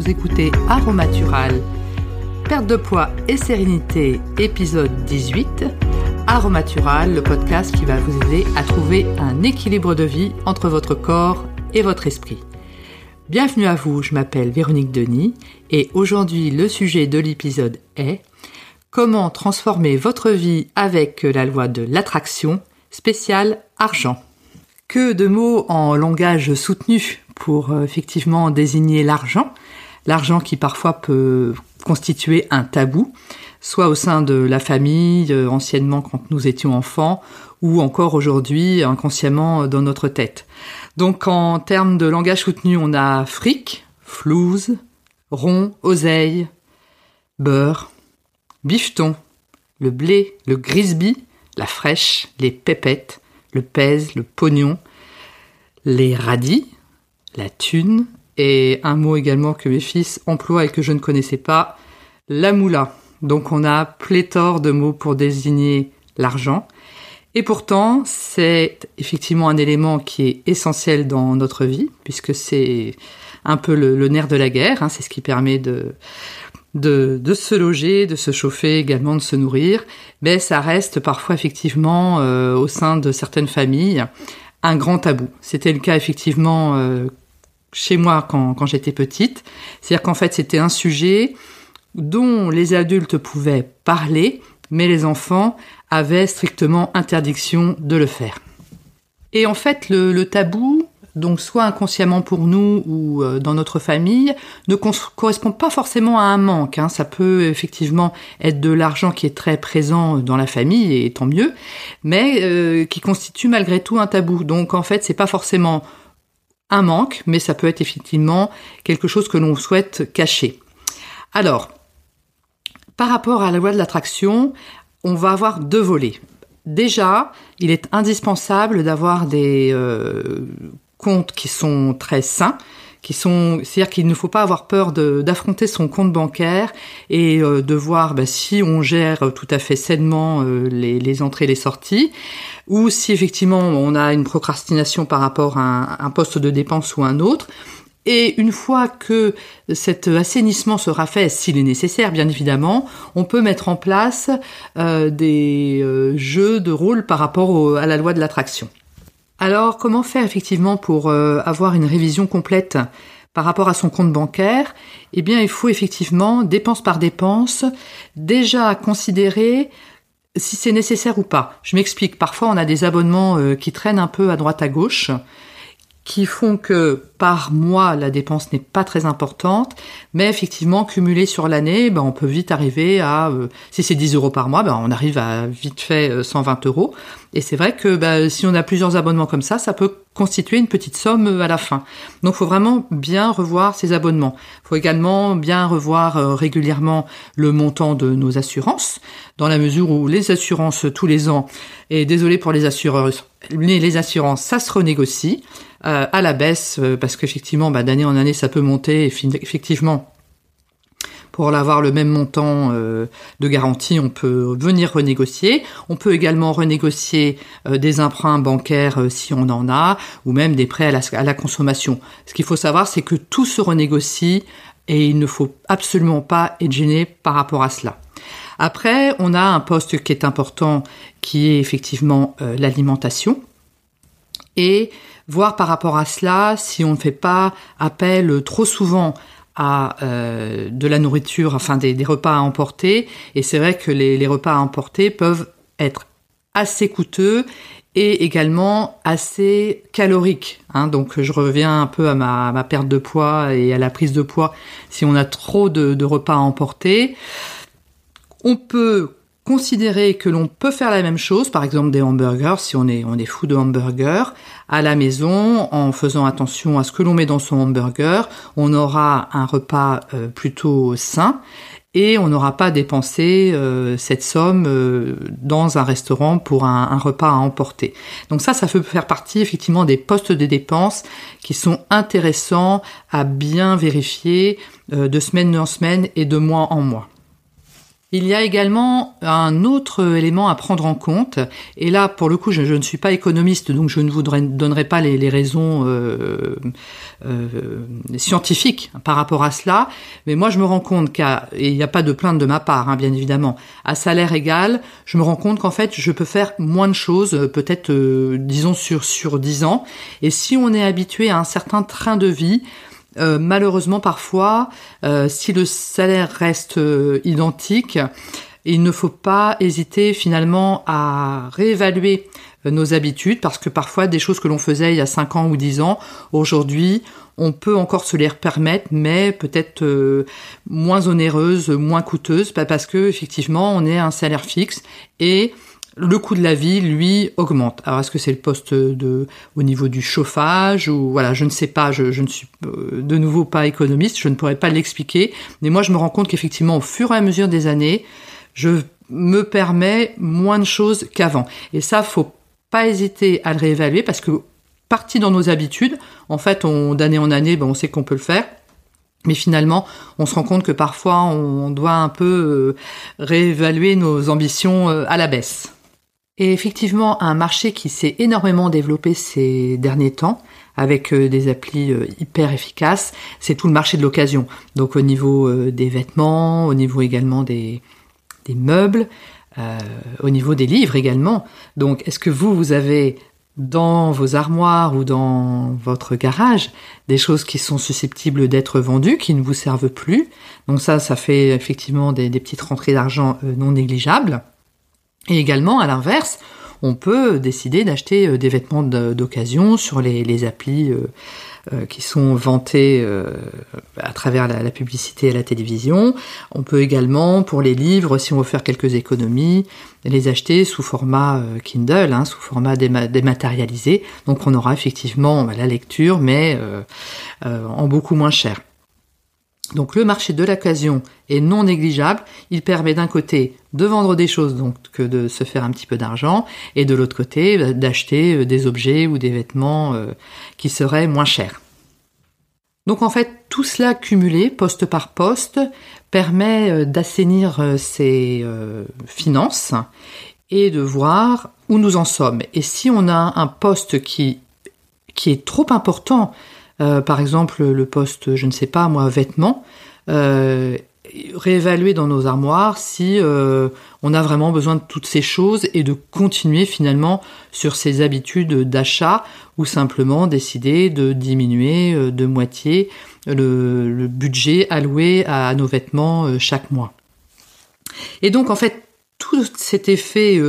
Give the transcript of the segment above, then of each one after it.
vous écoutez Aromatural, perte de poids et sérénité, épisode 18. Aromatural, le podcast qui va vous aider à trouver un équilibre de vie entre votre corps et votre esprit. Bienvenue à vous, je m'appelle Véronique Denis et aujourd'hui le sujet de l'épisode est Comment transformer votre vie avec la loi de l'attraction spéciale argent. Que de mots en langage soutenu pour euh, effectivement désigner l'argent, l'argent qui parfois peut constituer un tabou, soit au sein de la famille, euh, anciennement quand nous étions enfants, ou encore aujourd'hui inconsciemment dans notre tête. Donc en termes de langage soutenu, on a fric, flouze, rond, oseille, beurre, bifton, le blé, le grisby, la fraîche, les pépettes, le pèse, le pognon, les radis, la thune, un mot également que mes fils emploient et que je ne connaissais pas, la moula. Donc on a pléthore de mots pour désigner l'argent. Et pourtant, c'est effectivement un élément qui est essentiel dans notre vie, puisque c'est un peu le, nerf de la guerre, hein. c'est ce qui permet de, de, se loger, de se chauffer, également de se nourrir, mais ça reste parfois effectivement euh, au sein de certaines familles un grand tabou. C'était le cas effectivement euh, chez moi quand, j'étais petite. C'est-à-dire qu'en fait c'était un sujet dont les adultes pouvaient parler, mais les enfants avaient strictement interdiction de le faire. Et en fait le, le tabou, donc soit inconsciemment pour nous ou euh, dans notre famille, ne correspond pas forcément à un manque. Hein. Ça peut effectivement être de l'argent qui est très présent dans la famille, et tant mieux, mais euh, qui constitue malgré tout un tabou. Donc en fait, c'est pas forcément manque, mais ça peut être effectivement quelque chose que l'on souhaite cacher. Alors, par rapport à la loi de l'attraction, on va avoir deux volets. Déjà, il est indispensable d'avoir des euh, comptes qui sont très sains, qui c'est-à-dire qu'il ne faut pas avoir peur d'affronter son compte bancaire et euh, de voir bah, si on gère tout à fait sainement euh, les, entrées et les sorties, ou si effectivement on a une procrastination par rapport à un, poste de dépense ou un autre. Et une fois que cet assainissement sera fait, s'il est nécessaire bien évidemment, on peut mettre en place euh, des euh, jeux de rôle par rapport à la loi de l'attraction. Alors, comment faire effectivement pour euh, avoir une révision complète par rapport à son compte bancaire? Eh bien, il faut effectivement, dépense par dépense, déjà considérer si c'est nécessaire ou pas. Je m'explique, parfois on a des abonnements euh, qui traînent un peu à droite à gauche, qui font que par mois la dépense n'est pas très importante, mais effectivement cumulé sur l'année, ben, on peut vite arriver à, euh, si c'est 10 euros par mois, ben, on arrive à vite fait 120 euros. Et c'est vrai que bah, si on a plusieurs abonnements comme ça, ça peut constituer une petite somme euh, à la fin. Donc il faut vraiment bien revoir ces abonnements. Il faut également bien revoir euh, régulièrement le montant de nos assurances, dans la mesure où les assurances tous les ans, et désolé pour les assureurs, les assurances, ça se renégocie euh, à la baisse, parce qu'effectivement, bah, d'année en année, ça peut monter, et effectivement, pour avoir le même montant euh, de garantie, on peut venir renégocier. On peut également renégocier euh, des emprunts bancaires euh, si on en a, ou même des prêts à la, consommation. Ce qu'il faut savoir, c'est que tout se renégocie et il ne faut absolument pas être gêné par rapport à cela. Après, on a un poste qui est important, qui est effectivement l'alimentation. Et voir par rapport à cela si on ne fait pas appel trop souvent à euh, de la nourriture, enfin des, repas à emporter. Et c'est vrai que les, repas à emporter peuvent être assez coûteux et également assez caloriques. Hein. Donc je reviens un peu à ma, perte de poids et à la prise de poids si on a trop de, de repas à emporter. On peut considérer que l'on peut faire la même chose, par exemple des hamburgers, si on est, on est fou de hamburgers, à la maison, en faisant attention à ce que l'on met dans son hamburger, on aura un repas euh, plutôt sain et on n'aura pas dépensé euh, cette somme euh, dans un restaurant pour un, un, repas à emporter. Donc ça, ça peut faire partie effectivement des postes de dépenses qui sont intéressants à bien vérifier de semaine en semaine et de mois en mois. Il y a également un autre élément à prendre en compte, et là, pour le coup, je, ne suis pas économiste, donc je ne vous donnerai pas les, raisons euh, euh, scientifiques par rapport à cela, mais moi, je me rends compte qu'à, et il n'y a pas de plainte de ma part, hein, bien évidemment, à salaire égal, je me rends compte qu'en fait, je peux faire moins de choses, peut-être, euh, disons, sur, sur 10 ans, et si on est habitué à un certain train de vie, euh, malheureusement, parfois, euh, si le salaire reste euh, identique, il ne faut pas hésiter finalement à réévaluer nos habitudes parce que parfois des choses que l'on faisait il y a 5 ans ou 10 ans, aujourd'hui, on peut encore se les permettre, mais peut-être moins onéreuses, moins coûteuses, parce que effectivement, on est un salaire fixe et le coût de la vie, lui, augmente. Alors, est-ce que c'est le poste au niveau du chauffage ou voilà, je ne sais pas. Je, ne suis euh, de nouveau pas économiste, je ne pourrais pas l'expliquer. Mais moi, je me rends compte qu'effectivement, au fur et à mesure des années, je me permets moins de choses qu'avant. Et ça, faut pas hésiter à le réévaluer parce que parti dans nos habitudes, en fait, on d'année en année, ben, on sait qu'on peut le faire. Mais finalement, on se rend compte que parfois, on doit un peu euh, réévaluer nos ambitions euh, à la baisse. Et effectivement, un marché qui s'est énormément développé ces derniers temps, avec euh, des applis euh, hyper efficaces, c'est tout le marché de l'occasion. Donc au niveau euh, des vêtements, au niveau également des, meubles, au niveau des livres également. Donc est-ce que vous, vous avez dans vos armoires ou dans votre garage des choses qui sont susceptibles d'être vendues, qui ne vous servent plus? Donc ça, ça fait effectivement des petites rentrées d'argent non négligeables. Et également, à l'inverse, on peut décider d'acheter euh, des vêtements d'occasion sur les, applis euh, euh, qui sont vantés à travers la, publicité à la télévision. On peut également, pour les livres, si on veut faire quelques économies, les acheter sous format Kindle, hein, sous format dématérialisé. Donc on aura effectivement bah, la lecture, mais en beaucoup moins cher. Donc le marché de l'occasion est non négligeable. Il permet d'un côté de vendre des choses, donc de se faire un petit peu d'argent, et de l'autre côté bah, d'acheter euh, des objets ou des vêtements euh, qui seraient moins chers. Donc en fait, tout cela cumulé, poste par poste, permet euh, d'assainir ses finances et de voir où nous en sommes. Et si on a un poste qui, qui est trop important, euh, par exemple, le poste, je ne sais pas, moi, vêtements, euh, réévaluer dans nos armoires si euh, on a vraiment besoin de toutes ces choses et de continuer finalement sur ces habitudes d'achat ou simplement décider de diminuer de moitié le, budget alloué à nos vêtements chaque mois. Et donc en fait, tout cet effet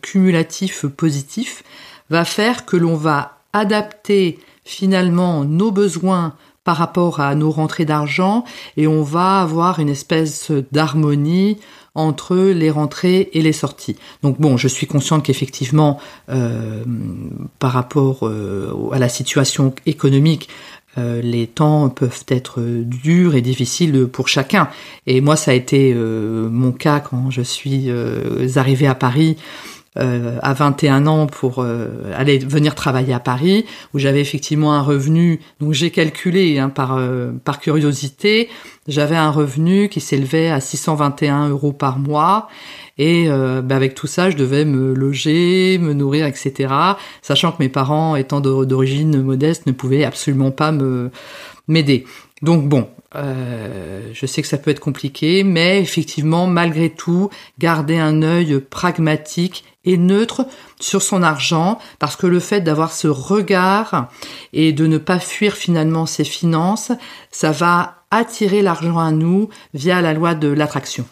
cumulatif positif va faire que l'on va adapter finalement nos besoins par rapport à nos rentrées d'argent et on va avoir une espèce d'harmonie entre les rentrées et les sorties. Donc bon, je suis consciente qu'effectivement, euh, par rapport euh, à la situation économique, euh, les temps peuvent être durs et difficiles pour chacun. Et moi, ça a été mon cas quand je suis arrivée à Paris euh, à 21 ans pour euh, aller venir travailler à Paris, où j'avais effectivement un revenu. Donc j'ai calculé hein, par euh, par curiosité, j'avais un revenu qui s'élevait à 621 euros par mois. Et bah, avec tout ça, je devais me loger, me nourrir, etc. Sachant que mes parents, étant d'origine modeste, ne pouvaient absolument pas me m'aider. Donc bon, euh, je sais que ça peut être compliqué, mais effectivement, malgré tout, garder un œil pragmatique et neutre sur son argent, parce que le fait d'avoir ce regard et de ne pas fuir finalement ses finances, ça va attirer l'argent à nous via la loi de l'attraction.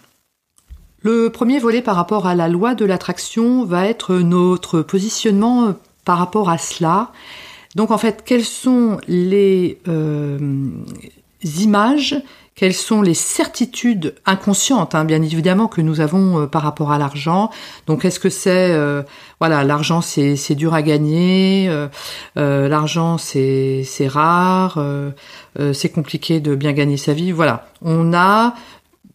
Le premier volet par rapport à la loi de l'attraction va être notre positionnement par rapport à cela. Donc en fait, quels sont les, euh, images, quelles sont les certitudes inconscientes, hein, bien évidemment, que nous avons euh, par rapport à l'argent. Donc, est-ce que c'est, euh, voilà, l'argent c'est dur à gagner, l'argent c'est c'est rare, c'est compliqué de bien gagner sa vie. Voilà, on a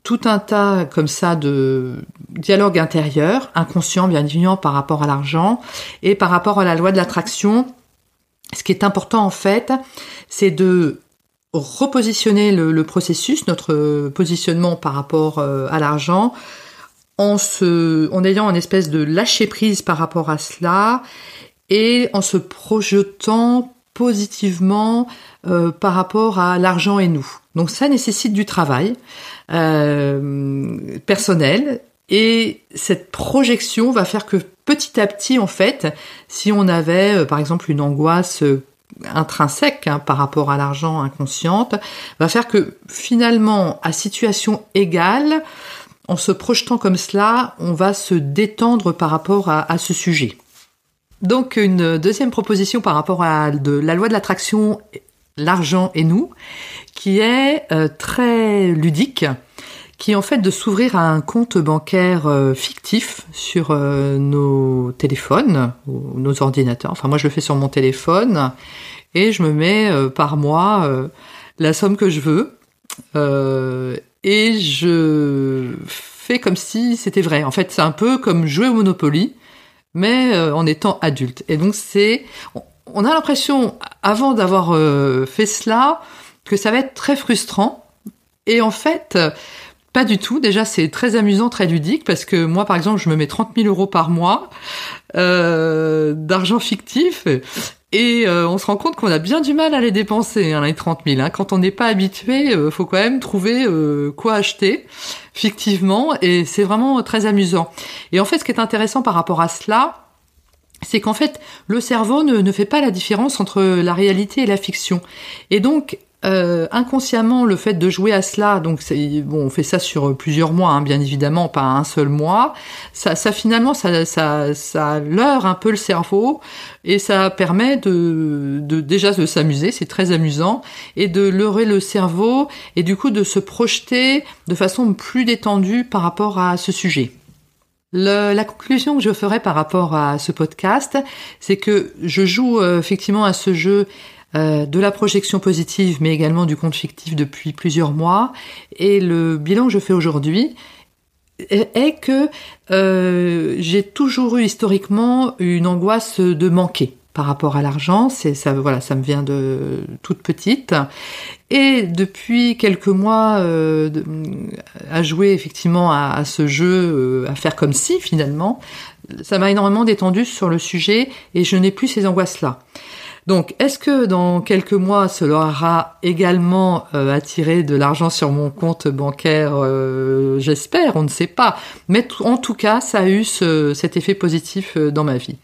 tout un tas comme ça de dialogue intérieur, inconscient bien évidemment par rapport à l'argent et par rapport à la loi de l'attraction. Ce qui est important en fait, c'est de repositionner le, processus, notre positionnement par rapport euh, à l'argent, en, ayant une espèce de lâcher prise par rapport à cela et en se projetant positivement euh, par rapport à l'argent et nous. Donc ça nécessite du travail euh, personnel et cette projection va faire que petit à petit, en fait, si on avait euh, par exemple une angoisse intrinsèque hein, par rapport à l'argent inconsciente, va faire que finalement, à situation égale, en se projetant comme cela, on va se détendre par rapport à, ce sujet. Donc une deuxième proposition par rapport à la loi de l'attraction, l'argent et nous, qui est euh, très ludique, qui est en fait de s'ouvrir à un compte bancaire euh, fictif sur euh, nos téléphones ou nos ordinateurs. Enfin moi je le fais sur mon téléphone et je me mets par mois la somme que je veux et je fais comme si c'était vrai. En fait, c'est un peu comme jouer au Monopoly, mais euh, en étant adulte. Et donc c'est, on a l'impression, avant d'avoir euh, fait cela, que ça va être très frustrant. Et en fait, pas du tout. Déjà, c'est très amusant, très ludique, parce que moi, par exemple, je me mets 30 000 euros par mois euh, d'argent fictif. Et euh, on se rend compte qu'on a bien du mal à les dépenser, hein, les 30 000. Hein. Quand on n'est pas habitué, euh, faut quand même trouver quoi acheter fictivement, et c'est vraiment très amusant. Et en fait, ce qui est intéressant par rapport à cela, c'est qu'en fait, le cerveau ne fait pas la différence entre la réalité et la fiction. Et donc, euh, inconsciemment le fait de jouer à cela, donc bon, on fait ça sur plusieurs mois, hein, bien évidemment, pas un seul mois. Ça, ça finalement, ça, ça, ça leurre un peu le cerveau et ça permet de, de déjà de s'amuser, c'est très amusant, et de leurrer le cerveau et du coup de se projeter de façon plus détendue par rapport à ce sujet. Le, la conclusion que je ferai par rapport à ce podcast, c'est que je joue euh, effectivement à ce jeu euh, de la projection positive, mais également du compte fictif depuis plusieurs mois. Et le bilan que je fais aujourd'hui est que euh, j'ai toujours eu historiquement une angoisse de manquer par rapport à l'argent. C'est ça, voilà, ça me vient de toute petite. Et depuis quelques mois, euh, à jouer effectivement à, à ce jeu, à faire comme si finalement, ça m'a énormément détendu sur le sujet et je n'ai plus ces angoisses-là. Donc, est-ce que dans quelques mois, cela aura également euh, attiré de l'argent sur mon compte bancaire euh, J'espère, on ne sait pas. Mais en tout cas, ça a eu cet effet positif euh, dans ma vie.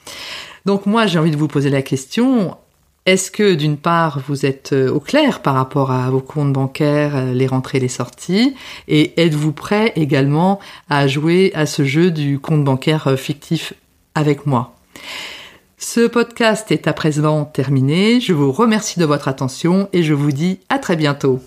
Donc moi, j'ai envie de vous poser la question. Est-ce que d'une part, vous êtes au clair par rapport à vos comptes bancaires, les rentrées, les sorties Et êtes-vous prêt également à jouer à ce jeu du compte bancaire fictif avec moi? Ce podcast est à présent terminé. Je vous remercie de votre attention et je vous dis à très bientôt.